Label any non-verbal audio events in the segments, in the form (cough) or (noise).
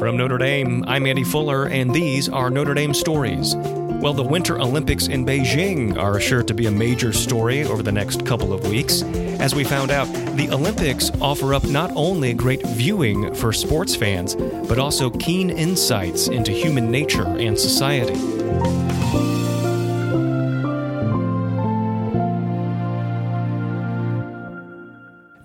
From Notre Dame, I'm Andy Fuller, and these are Notre Dame stories. Well, the Winter Olympics in Beijing are sure to be a major story over the next couple of weeks. As we found out, the Olympics offer up not only great viewing for sports fans, but also keen insights into human nature and society.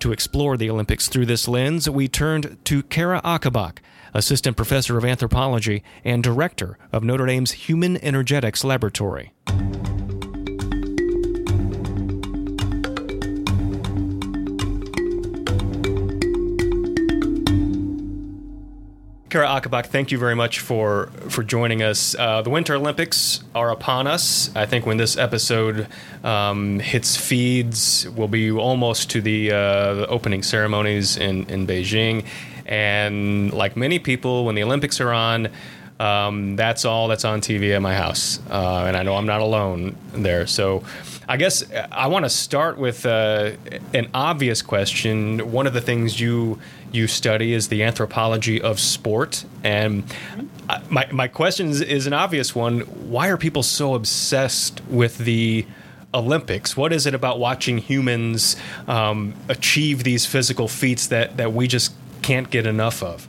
To explore the Olympics through this lens, we turned to Cara Ocobock, assistant professor of anthropology and director of Notre Dame's Human Energetics Laboratory. Cara Ocobock, thank you very much for for joining us. Uh, the Winter Olympics are upon us. I think when this episode um, hits feeds, we'll be almost to the, uh, the opening ceremonies in in Beijing. And like many people, when the Olympics are on, um, that's all that's on TV at my house. Uh, and I know I'm not alone there. So I guess I want to start with uh, an obvious question. One of the things you you study is the anthropology of sport, and my my question is, is an obvious one. Why are people so obsessed with the Olympics? What is it about watching humans um, achieve these physical feats that that we just can't get enough of?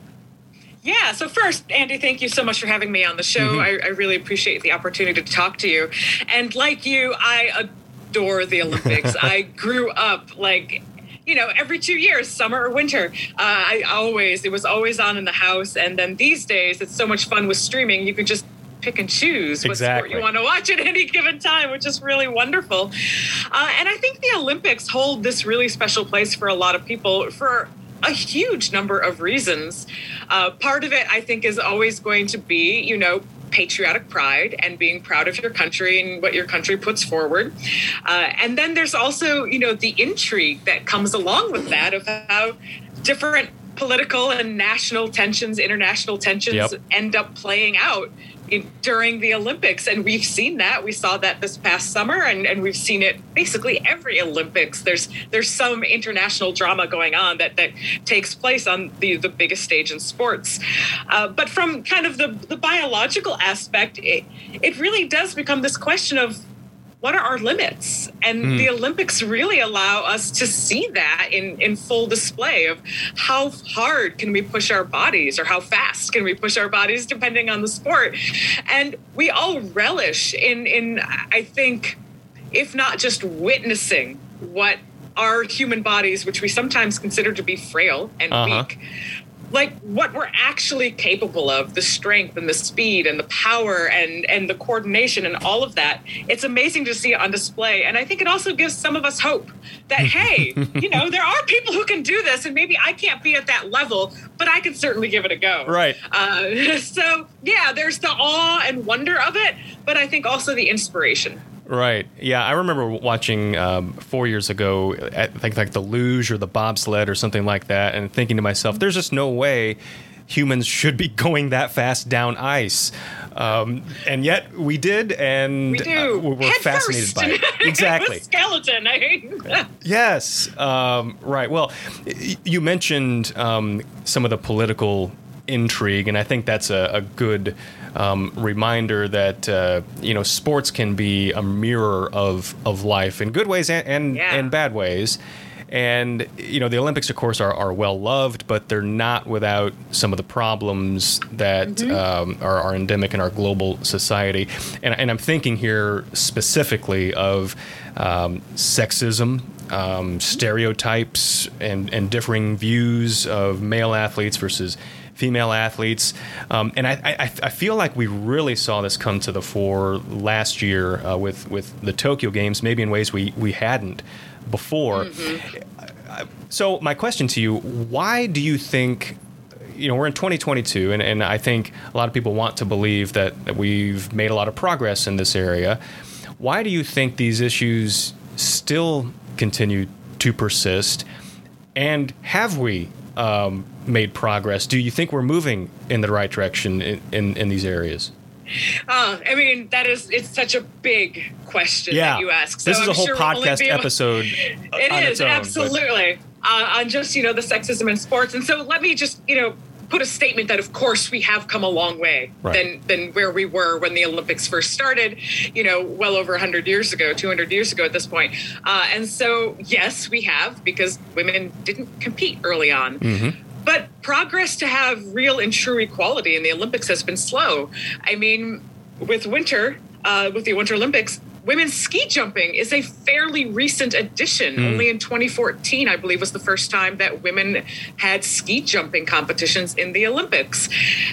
Yeah. So first, Andy, thank you so much for having me on the show. Mm-hmm. I, I, really appreciate the opportunity to talk to you. And like you, I adore the Olympics. (laughs) I grew up like you know, every two years, summer or winter. Uh, I always, it was always on in the house. And then these days, it's so much fun with streaming. You can just pick and choose what exactly. sport you want to watch at any given time, which is really wonderful. Uh, and I think the Olympics hold this really special place for a lot of people for a huge number of reasons. Uh, part of it, I think, is always going to be, you know, patriotic pride and being proud of your country and what your country puts forward. Uh, and then there's also, you know, the intrigue that comes along with that of how different political and national tensions, international tensions yep. end up playing out in, during the Olympics. And we've seen that. We saw that this past summer, and, and we've seen it basically every Olympics. There's there's some international drama going on that, that takes place on the, the biggest stage in sports. Uh, but from kind of the, the biological aspect, it, it really does become this question of what are our limits? And mm. the Olympics really allow us to see that in, in full display of how hard can we push our bodies or how fast can we push our bodies depending on the sport. And we all relish in in I think if not just witnessing what our human bodies, which we sometimes consider to be frail and uh-huh. weak, like what we're actually capable of the strength and the speed and the power and and the coordination and all of that it's amazing to see it on display. And i think it also gives some of us hope that (laughs) hey you know there are people who can do this and maybe i can't be at that level but i can certainly give it a go. Right. Uh, (laughs) so yeah there's the awe and wonder of it but i think also the inspiration Right. Yeah, I remember watching um, four years ago, I think like the luge or the bobsled or something like that, and thinking to myself, "There's just no way humans should be (laughs) going that fast down ice." Um, and yet we did, and we do. Uh, we're fascinated first. by it. (laughs) Exactly. skeleton. Yes. Um, right. Well, you mentioned um, some of the political intrigue, and I think that's a, a good um, reminder that uh, you know sports can be a mirror of of life in good ways and and, yeah. and bad ways. And you know the Olympics, of course, are, are well loved, but they're not without some of the problems that mm-hmm. um, are, are, endemic in our global society. And, and I'm thinking here specifically of um, sexism, um, stereotypes, and, and differing views of male athletes versus female athletes. Um, and I, I, I, feel like we really saw this come to the fore last year uh, with, with the Tokyo Games, maybe in ways we, we hadn't before. Mm-hmm. So, my question to you why do you think you know, we're in 2022, and, and I think a lot of people want to believe that, that we've made a lot of progress in this area. Why do you think these issues still continue to persist? And have we um, made progress. Do you think we're moving in the right direction in, in, in these areas? Uh, I mean, that is, it's such a big question yeah. that you ask. So this is I'm a whole sure podcast we'll episode. It is, own, absolutely. Uh, on just, you know, the sexism in sports. And so let me just, you know, put a statement that, of course, we have come a long way Right. than than where we were when the Olympics first started. You know, well over 100 years ago, 200 years ago at this point. Uh, and so, yes, we have because women didn't compete early on. But progress to have real and true equality in the Olympics has been slow. I mean, with winter, uh, with the Winter Olympics, women's ski jumping is a fairly recent addition. Hmm. Only in 2014, I believe, was the first time that women had ski jumping competitions in the Olympics.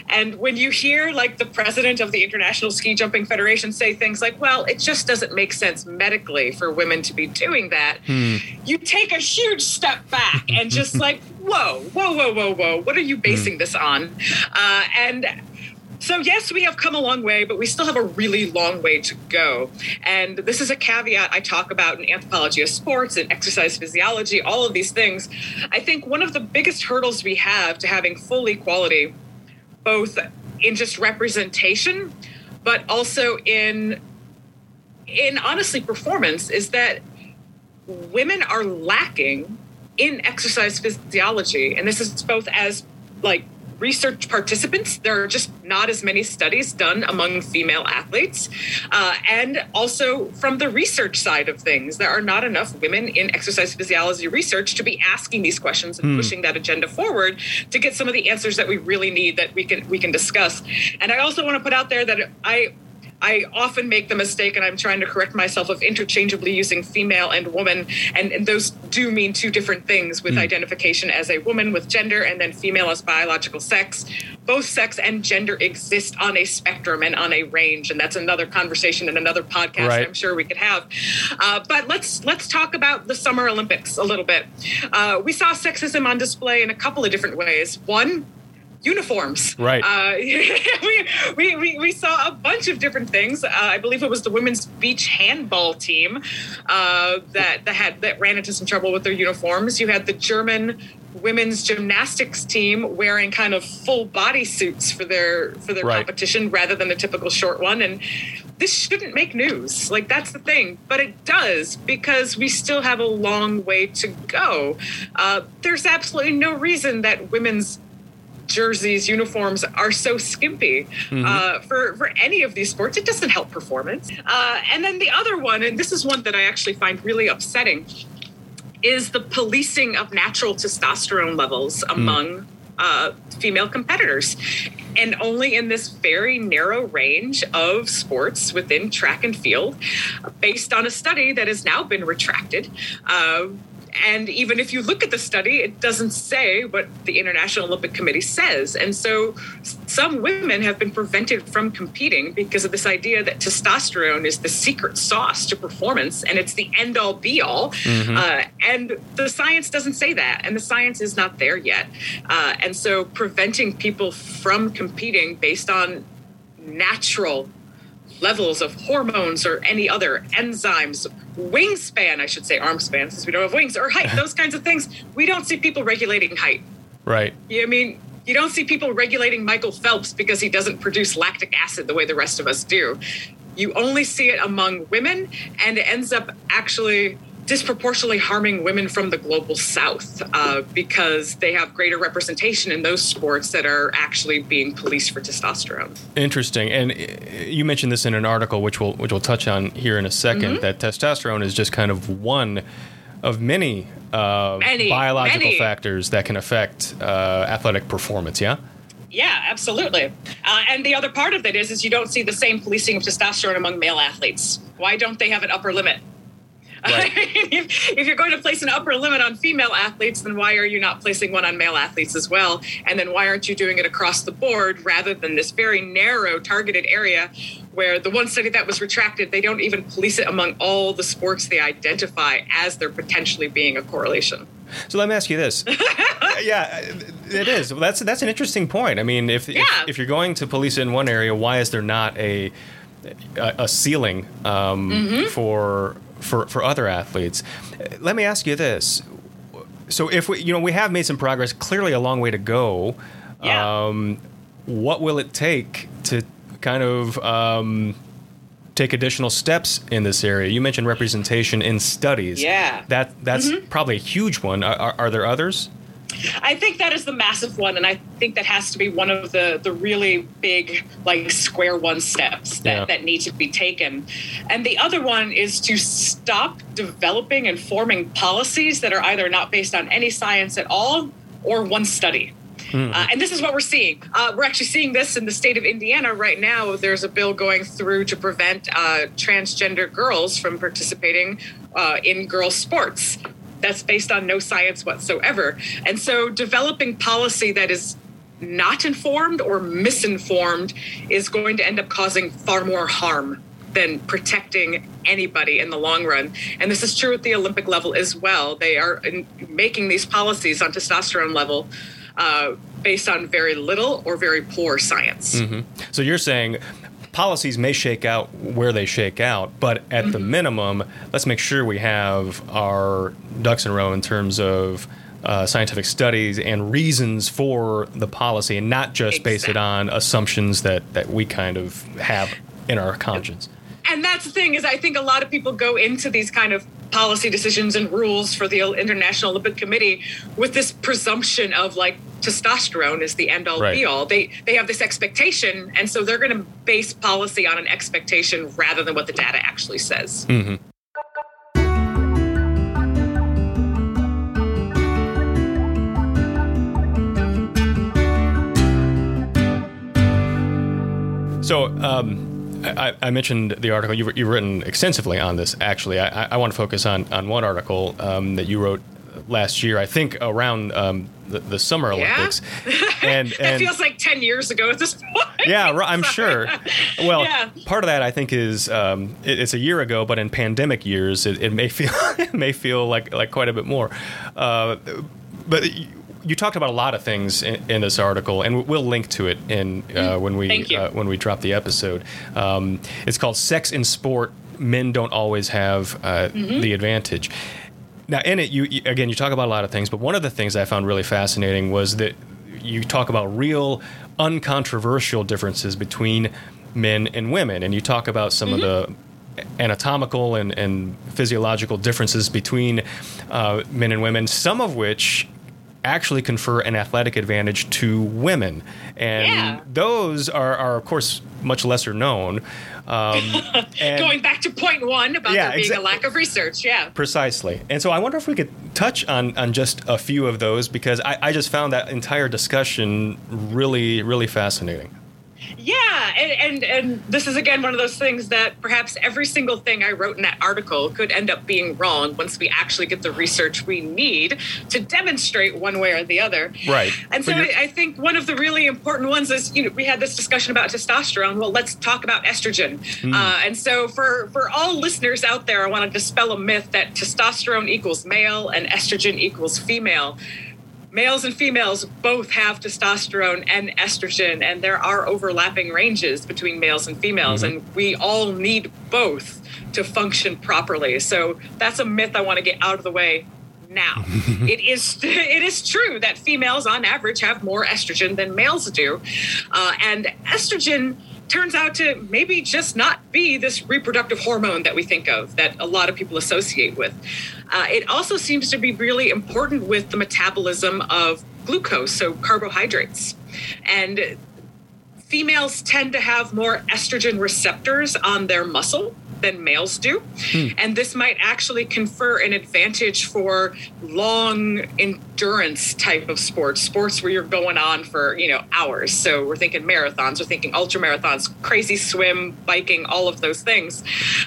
And when you hear like the president of the International Ski Jumping Federation say things like, well, it just doesn't make sense medically for women to be doing that, hmm. you take a huge step back and just (laughs) like, whoa, whoa, whoa, whoa, whoa, what are you basing hmm. this on? Uh, and so, yes, we have come a long way, but we still have a really long way to go. And this is a caveat I talk about in anthropology of sports and exercise physiology, all of these things. I think one of the biggest hurdles we have to having full equality, both in just representation, but also in in honestly performance, is that women are lacking in exercise physiology. And this is both as like research participants. There are just not as many studies done among female athletes. Uh, and also from the research side of things, there are not enough women in exercise physiology research to be asking these questions and pushing that agenda forward to get some of the answers that we really need that we can we can discuss. And I also want to put out there that I I often make the mistake, and I'm trying to correct myself, of interchangeably using female and woman. And, and those do mean two different things with identification as a woman with gender and then female as biological sex. Both sex and gender exist on a spectrum and on a range. And that's another conversation and another podcast Right. I'm sure we could have. Uh, but let's let's talk about the Summer Olympics a little bit. Uh, we saw sexism on display in a couple of different ways. One, uniforms. Right. Uh, (laughs) we, we, we, we saw a bunch of different things. Uh, I believe it was the women's beach handball team uh, that, that had that ran into some trouble with their uniforms. You had the German women's gymnastics team wearing kind of full body suits for their for their Right. competition rather than a typical short one and this shouldn't make news like that's the thing but it does because we still have a long way to go uh, there's absolutely no reason that women's jerseys, uniforms are so skimpy uh, for for any of these sports. It doesn't help performance. Uh, and then the other one, and this is one that I actually find really upsetting, is the policing of natural testosterone levels among uh, female competitors. And only in this very narrow range of sports within track and field, based on a study that has now been retracted. Uh, and even if you look at the study, it doesn't say what the International Olympic Committee says. And so some women have been prevented from competing because of this idea that testosterone is the secret sauce to performance and it's the end all be all. Uh, and the science doesn't say that. And the science is not there yet. Uh, and so preventing people from competing based on natural levels of hormones or any other enzymes, wingspan, I should say, arm span, since we don't have wings, or height, (laughs) those kinds of things. We don't see people regulating height. Right. You I mean you don't see people regulating Michael Phelps because he doesn't produce lactic acid the way the rest of us do. You only see it among women, and it ends up actually disproportionately harming women from the global south uh, because they have greater representation in those sports that are actually being policed for testosterone. Interesting. And uh, you mentioned this in an article, which we'll which we'll touch on here in a 2nd Mm-hmm. That testosterone is just kind of one of many, uh, Many, biological many. factors that can affect uh, athletic performance. Yeah. Yeah, absolutely. Uh, and the other part of that is, is you don't see the same policing of testosterone among male athletes. Why don't they have an upper limit? Right. (laughs) if, if you're going to place an upper limit on female athletes, then why are you not placing one on male athletes as well? And then why aren't you doing it across the board rather than this very narrow targeted area where the one study that was retracted, they don't even police it among all the sports they identify as there potentially being a correlation? So let me ask you this. (laughs) yeah, it is. That's that's an interesting point. I mean, if, Yeah. if if you're going to police it in one area, why is there not a a, a ceiling um, Mm-hmm. for for for other athletes? Let me ask you this. So if we you know we have made some progress, clearly a long way to go. Yeah. Um, what will it take to kind of um, take additional steps in this area? You mentioned representation in studies. Yeah. Mm-hmm. That that's probably a huge one. Are, are, are there others? I think that is the massive one, and I think that has to be one of the the really big like square one steps that, Yeah. that need to be taken. And the other one is to stop developing and forming policies that are either not based on any science at all or one study. Uh, and this is what we're seeing. Uh, we're actually seeing this in the state of Indiana right now. There's a bill going through to prevent uh, transgender girls from participating uh, in girls' sports. That's based on no science whatsoever. And so, developing policy that is not informed or misinformed is going to end up causing far more harm than protecting anybody in the long run. And this is true at the Olympic level as well. They are in- making these policies on testosterone level uh, based on very little or very poor science. So you're saying policies may shake out where they shake out, but at the minimum, let's make sure we have our ducks in a row in terms of uh, scientific studies and reasons for the policy, and not just base it on assumptions that that we kind of have in our conscience. and that's the thing is i think a lot of people go into these kind of policy decisions and rules for the international olympic committee with this presumption of like testosterone is the end all Right. be all. They they have this expectation and so they're going to base policy on an expectation rather than what the data actually says. So, um, I, I mentioned the article. You've, you've written extensively on this, actually. I, I want to focus on, on one article um, that you wrote last year, I think around um, the, the Summer Olympics. Yeah? (laughs) And, and feels like 10 years ago at this point yeah, I'm sure. Well, Yeah. part of that I think is um, it, it's a year ago, but in pandemic years, it, it may feel (laughs) it may feel like like quite a bit more. Uh, but you, talked about a lot of things in, in this article, and we'll link to it in uh, when we. Uh, when we drop the episode. Um, it's called "Sex in Sport." Men don't always have uh, Mm-hmm. the advantage. Now, in it, you, you again, you talk about a lot of things, but one of the things I found really fascinating was that you talk about real, uncontroversial differences between men and women, and you talk about some of the anatomical and, and physiological differences between uh, men and women, some of which actually confer an athletic advantage to women. And Yeah. those are, are, of course, much lesser known. Um, (laughs) and going back to point one about Yeah, there being exactly. a lack of research yeah Precisely. And so I wonder if we could touch on, on just a few of those because I, I just found that entire discussion really, really fascinating. Yeah, and, and and this is again one of those things that perhaps every single thing I wrote in that article could end up being wrong once we actually get the research we need to demonstrate one way or the other. Right. And so I, I think one of the really important ones is you know we had this discussion about testosterone. Well, let's talk about estrogen. Hmm. Uh, and so for for all listeners out there, I want to dispel a myth that testosterone equals male and estrogen equals female males and females both have testosterone and estrogen, and there are overlapping ranges between males and females, and we all need both to function properly. So that's a myth I want to get out of the way now. (laughs) it is (laughs) it is true that females on average have more estrogen than males do, uh, and estrogen turns out to maybe just not be this reproductive hormone that we think of that a lot of people associate with. Uh, it also seems to be really important with the metabolism of glucose, so carbohydrates. And females tend to have more estrogen receptors on their muscle than males do. And this might actually confer an advantage for long endurance type of sports, sports where you're going on for, you know, hours. So we're thinking marathons, we're thinking ultra marathons, crazy swim, biking, all of those things.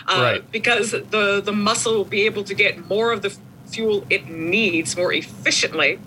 Uh, Right. Because the, the muscle will be able to get more of the fuel it needs more efficiently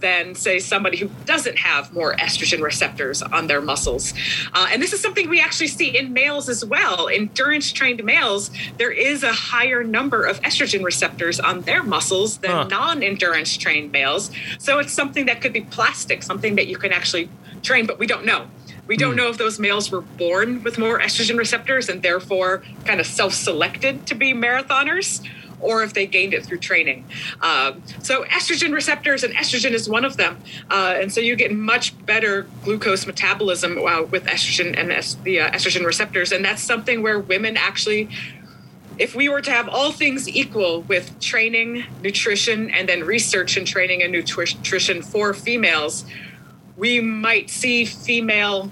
than, say, somebody who doesn't have more estrogen receptors on their muscles. Uh, and this is something we actually see in males as well. Endurance trained males, there is a higher number of estrogen receptors on their muscles than Huh. non endurance trained males. So it's something that could be plastic, something that you can actually train, but we don't know. We don't know if those males were born with more estrogen receptors and therefore kind of self selected to be marathoners or if they gained it through training. Um, so, estrogen receptors, and estrogen is one of them. Uh, and so, you get much better glucose metabolism uh, with estrogen and es- the uh, estrogen receptors. And that's something where women actually if we were to have all things equal with training, nutrition, and then research and training and nutrition for females, we might see female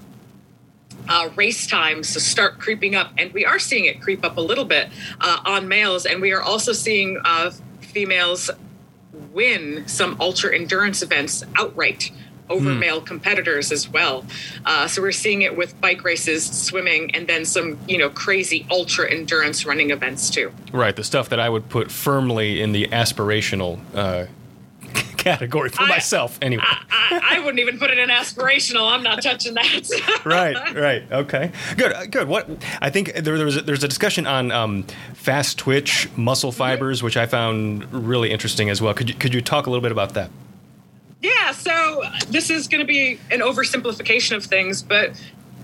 uh, race times to start creeping up. And we are seeing it creep up a little bit uh, on males. And we are also seeing uh, females win some ultra endurance events outright over mm. male competitors as well. Uh, so we're seeing it with bike races, swimming, and then some you know crazy ultra endurance running events too. Right, the stuff that I would put firmly in the aspirational. Uh, category for I, myself anyway. I, I, I, wouldn't even put it in aspirational. I'm not touching that. (laughs) Right right. Okay. Good uh, good. What i think there, there was a, there's a discussion on um, fast twitch muscle mm-hmm. fibers which i found really interesting as well. Could you, could you talk a little bit about that? Yeah, so this is going to be an oversimplification of things, but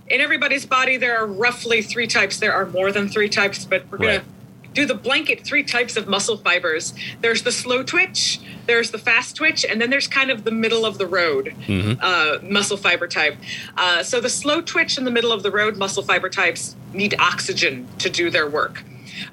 in everybody's body, there are roughly three types. There are more than three types, but we're going to do the blanket three types of muscle fibers. There's the slow twitch, there's the fast twitch, and then there's kind of the middle of the road mm-hmm. uh, muscle fiber type. Uh, so the slow twitch and the middle of the road muscle fiber types need oxygen to do their work.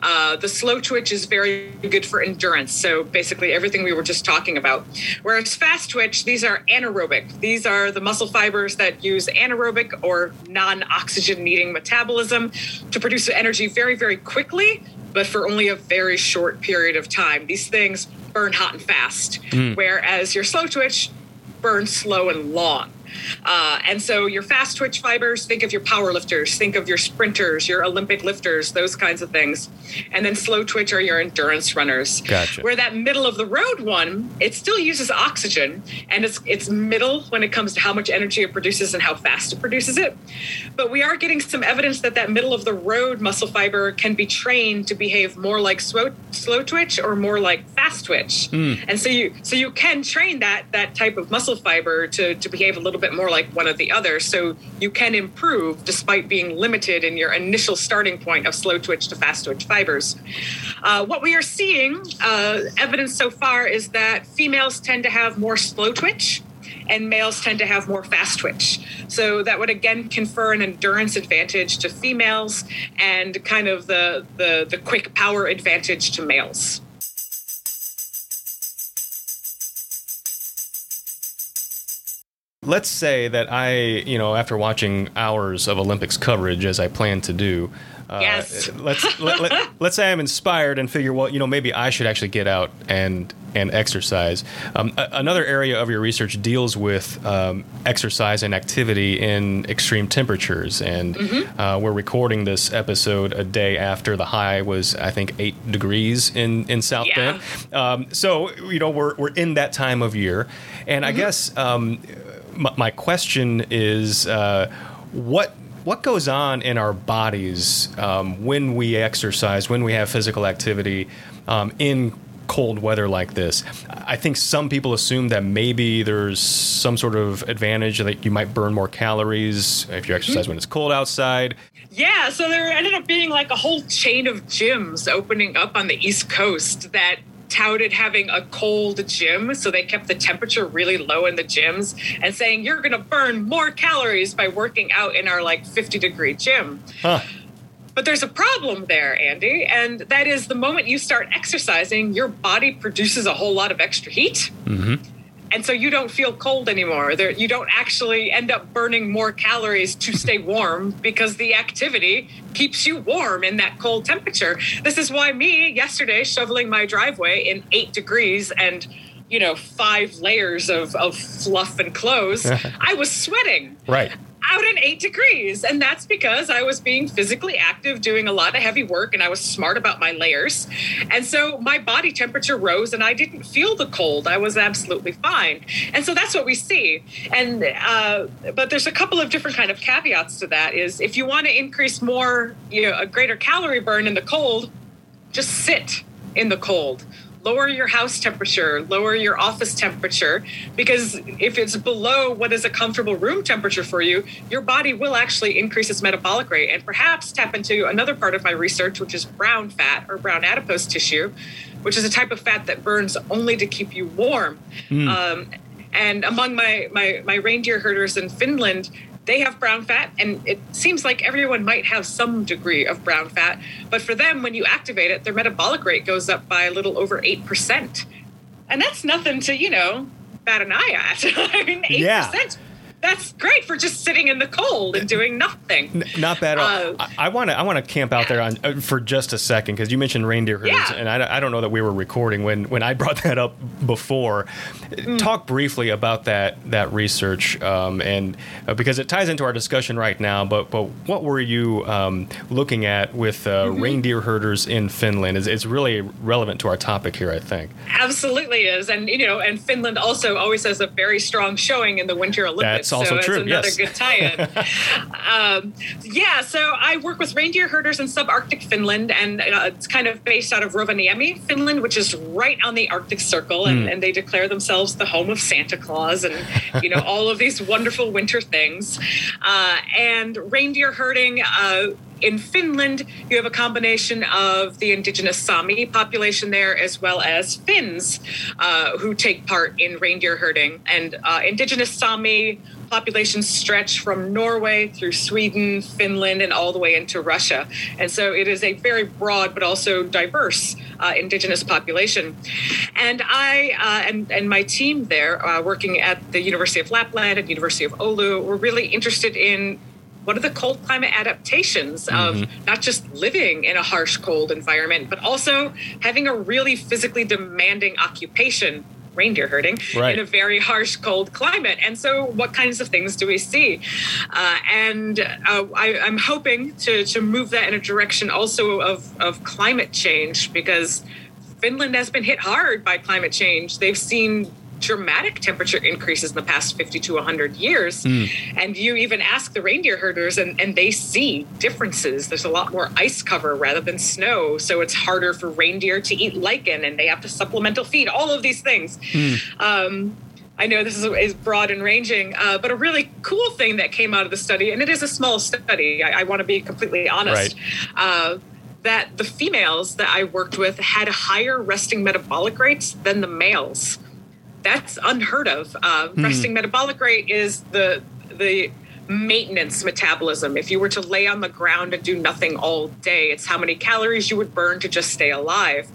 Uh, the slow twitch is very good for endurance. So basically, everything we were just talking about. Whereas fast twitch, these are anaerobic. These are the muscle fibers that use anaerobic or non oxygen needing metabolism to produce energy very, very quickly, but for only a very short period of time. These things burn hot and fast, mm. whereas your slow twitch burns slow and long. Uh, and so your fast twitch fibers, think of your power lifters, think of your sprinters, your Olympic lifters, those kinds of things. And then slow twitch are your endurance runners. Gotcha. Where that middle of the road one, it still uses oxygen and it's it's middle when it comes to how much energy it produces and how fast it produces it. But we are getting some evidence that that middle of the road muscle fiber can be trained to behave more like slow, slow twitch or more like fast twitch. Mm. And so you so you can train that that type of muscle fiber to to behave a little little bit more like one of the others. So you can improve despite being limited in your initial starting point of slow twitch to fast twitch fibers. Uh, what we are seeing, uh, evidence so far, is that females tend to have more slow twitch and males tend to have more fast twitch. So that would again confer an endurance advantage to females and kind of the, the, the quick power advantage to males. Let's say that I, you know, after watching hours of Olympics coverage as I plan to do, uh, yes. let's let, let, (laughs) let's say I'm inspired and figure, well, you know, maybe I should actually get out and and exercise. Um, a, another area of your research deals with um, exercise and activity in extreme temperatures, and mm-hmm. uh, we're recording this episode a day after the high was, I think, eight degrees in in South yeah. Bend. Um, so you know, we're we're in that time of year, and mm-hmm. I guess um, my, my question is uh, what what goes on in our bodies um, when we exercise, when we have physical activity um, in cold weather like this. I think some people assume that maybe there's some sort of advantage that you might burn more calories if you exercise when it's cold outside. Yeah, so there ended up being like a whole chain of gyms opening up on the East Coast that touted having a cold gym, so they kept the temperature really low in the gyms and saying you're going to burn more calories by working out in our like 50 degree gym. Huh. But there's a problem there, Andy, and that is the moment you start exercising, your body produces a whole lot of extra heat. Mm-hmm and so you don't feel cold anymore. There, you don't actually end up burning more calories to stay warm because the activity keeps you warm in that cold temperature. This is why me yesterday shoveling my driveway in eight degrees and you know five layers of, of fluff and clothes (laughs) i was sweating. Right out in eight degrees. And that's because I was being physically active, doing a lot of heavy work, and I was smart about my layers. And so my body temperature rose and I didn't feel the cold. I was absolutely fine. And so that's what we see. And, uh, but there's a couple of different kind of caveats to that is if you want to increase more, you know, a greater calorie burn in the cold, just sit in the cold lower your house temperature, lower your office temperature, because if it's below what is a comfortable room temperature for you, your body will actually increase its metabolic rate and perhaps tap into another part of my research, which is brown fat or brown adipose tissue, which is a type of fat that burns only to keep you warm. Mm. Um, and among my, my, my reindeer herders in Finland, they have brown fat, and it seems like everyone might have some degree of brown fat. But for them, when you activate it, their metabolic rate goes up by a little over 8%. And that's nothing to, you know, bat an eye at. (laughs) I mean, 8%. Yeah that's great for just sitting in the cold and doing nothing. not bad at all. Uh, I want to I want to camp out there on uh, for just a second because you mentioned reindeer herds, yeah. and I, I don't know that we were recording when when I (laughs) brought that up before. Mm. Talk briefly about that that research, um, and uh, because it ties into our discussion right now. But but what were you um, looking at with uh, mm-hmm. reindeer herders in Finland? It's, it's really relevant to our topic here, I think. Absolutely is, and you know, and Finland also always has a very strong showing in the Winter Olympics. That's also so true. Another yes. good tie-in. (laughs) um, yeah, so I work with reindeer herders in subarctic Finland, and uh, it's kind of based out of Rovaniemi, Finland, which is right on the Arctic Circle, and, mm. and they declare themselves the home of Santa Claus, and you know all of these wonderful winter things. Uh, and reindeer herding. Uh, in Finland, you have a combination of the indigenous Sami population there, as well as Finns uh, who take part in reindeer herding. And uh, indigenous Sami populations stretch from Norway through Sweden, Finland, and all the way into Russia. And so it is a very broad but also diverse uh, indigenous population. And I uh, and, and my team there, uh, working at the University of Lapland and University of Oulu, were really interested in what are the cold climate adaptations mm-hmm. of not just living in a harsh cold environment but also having a really physically demanding occupation reindeer herding right. in a very harsh, cold climate. And so, what kinds of things do we see? Uh, and uh, I, am hoping to, to move that in a direction also of, of climate change because Finland has been hit hard by climate change. They've seen dramatic temperature increases in the past 50 to 100 years. Mm. And you even ask the reindeer herders, and, and they see differences. There's a lot more ice cover rather than snow. So it's harder for reindeer to eat lichen, and they have to supplemental feed, all of these things. Mm. Um, I know this is, is broad and ranging, uh, but a really cool thing that came out of the study, and it is a small study, I, I want to be completely honest. Right. Uh, that the females that I worked with had higher resting metabolic rates than the males that's unheard of. Uh, mm. Resting metabolic rate is the the maintenance metabolism. If you were to lay on the ground and do nothing all day, it's how many calories you would burn to just stay alive.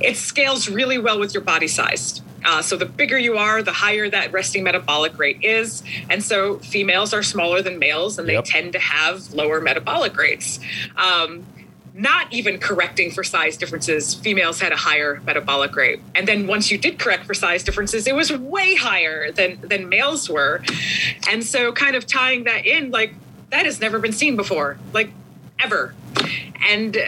It scales really well with your body size. Uh, so the bigger you are, the higher that resting metabolic rate is. And so females are smaller than males and they yep. tend to have lower metabolic rates. Um, not even correcting for size differences, females had a higher metabolic rate. And then once you did correct for size differences, it was way higher than than males were. And so kind of tying that in like that has never been seen before. Like ever. And uh,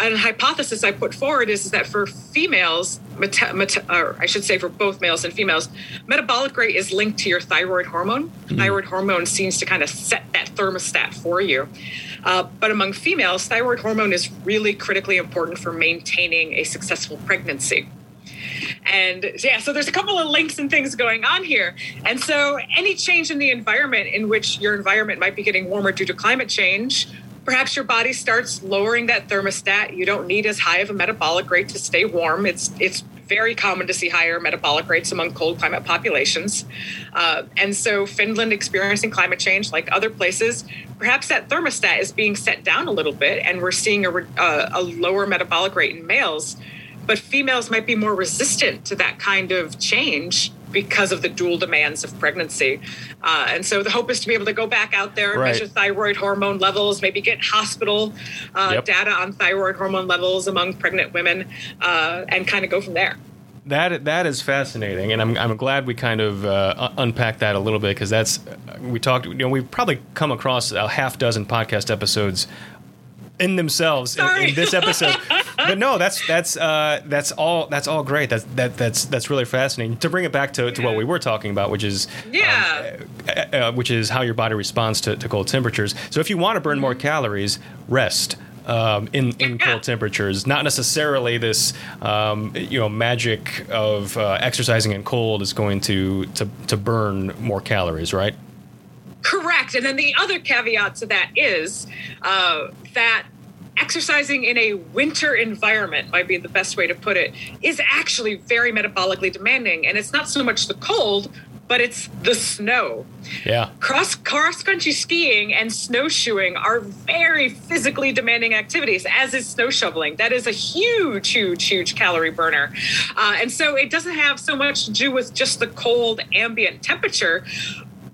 a hypothesis I put forward is, is that for females, meta, meta, or I should say for both males and females, metabolic rate is linked to your thyroid hormone. Mm-hmm. Thyroid hormone seems to kind of set that thermostat for you. Uh, but among females, thyroid hormone is really critically important for maintaining a successful pregnancy. And yeah, so there's a couple of links and things going on here. And so any change in the environment in which your environment might be getting warmer due to climate change, perhaps your body starts lowering that thermostat. You don't need as high of a metabolic rate to stay warm. It's it's very common to see higher metabolic rates among cold climate populations. Uh, and so, Finland experiencing climate change, like other places, perhaps that thermostat is being set down a little bit, and we're seeing a, uh, a lower metabolic rate in males. But females might be more resistant to that kind of change because of the dual demands of pregnancy. Uh, and so the hope is to be able to go back out there, right. measure thyroid hormone levels, maybe get hospital uh, yep. data on thyroid hormone levels among pregnant women, uh, and kind of go from there. That that is fascinating, and I'm I'm glad we kind of uh, unpacked that a little bit because that's we talked. You know, we've probably come across a half dozen podcast episodes in themselves in, in, this episode. (laughs) but no, that's that's uh, that's all that's all great. That's that that's that's really fascinating. To bring it back to, to what we were talking about, which is yeah, um, uh, uh, which is how your body responds to, to cold temperatures. So if you want to burn more calories, rest. Um, in in cold temperatures, not necessarily this um, you know magic of uh, exercising in cold is going to to to burn more calories, right? Correct. And then the other caveat to that is uh, that exercising in a winter environment might be the best way to put it is actually very metabolically demanding and it's not so much the cold but it's the snow. Yeah. Cross cross country skiing and snowshoeing are very physically demanding activities, as is snow shoveling. That is a huge, huge, huge calorie burner. Uh, and so it doesn't have so much to do with just the cold ambient temperature,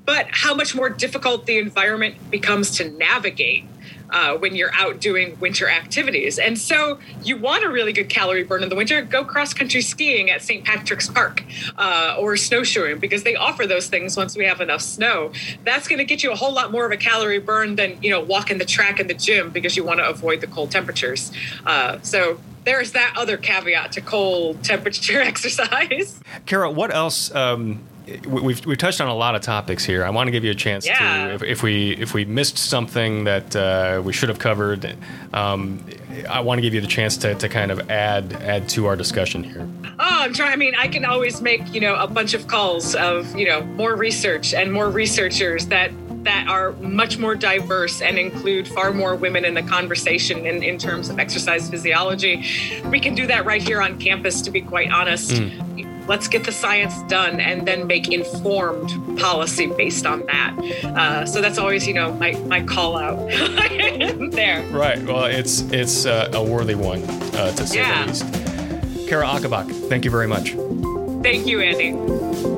but how much more difficult the environment becomes to navigate uh, when you're out doing winter activities. And so you want a really good calorie burn in the winter, go cross country skiing at St. Patrick's Park uh, or snowshoeing because they offer those things once we have enough snow. That's going to get you a whole lot more of a calorie burn than, you know, walking the track in the gym because you want to avoid the cold temperatures. Uh, so there's that other caveat to cold temperature (laughs) exercise. Cara, what else? Um, we've we've touched on a lot of topics here. I want to give you a chance Yeah. to, if, if we if we missed something that uh, we should have covered, um, I want to give you the chance to, to kind of add add to our discussion here. Oh, I'm trying. I mean, I can always make you know a bunch of calls of you know more research and more researchers that that are much more diverse and include far more women in the conversation in, in terms of exercise physiology. We can do that right here on campus. To be quite honest, let's get the science done and then make informed policy based on that. Uh, so that's always you know my my call out (laughs) there. Right. Well, it's it's uh, a worthy one uh, to say Yeah. the least. Cara Ocobock, thank you very much. Thank you, Andy.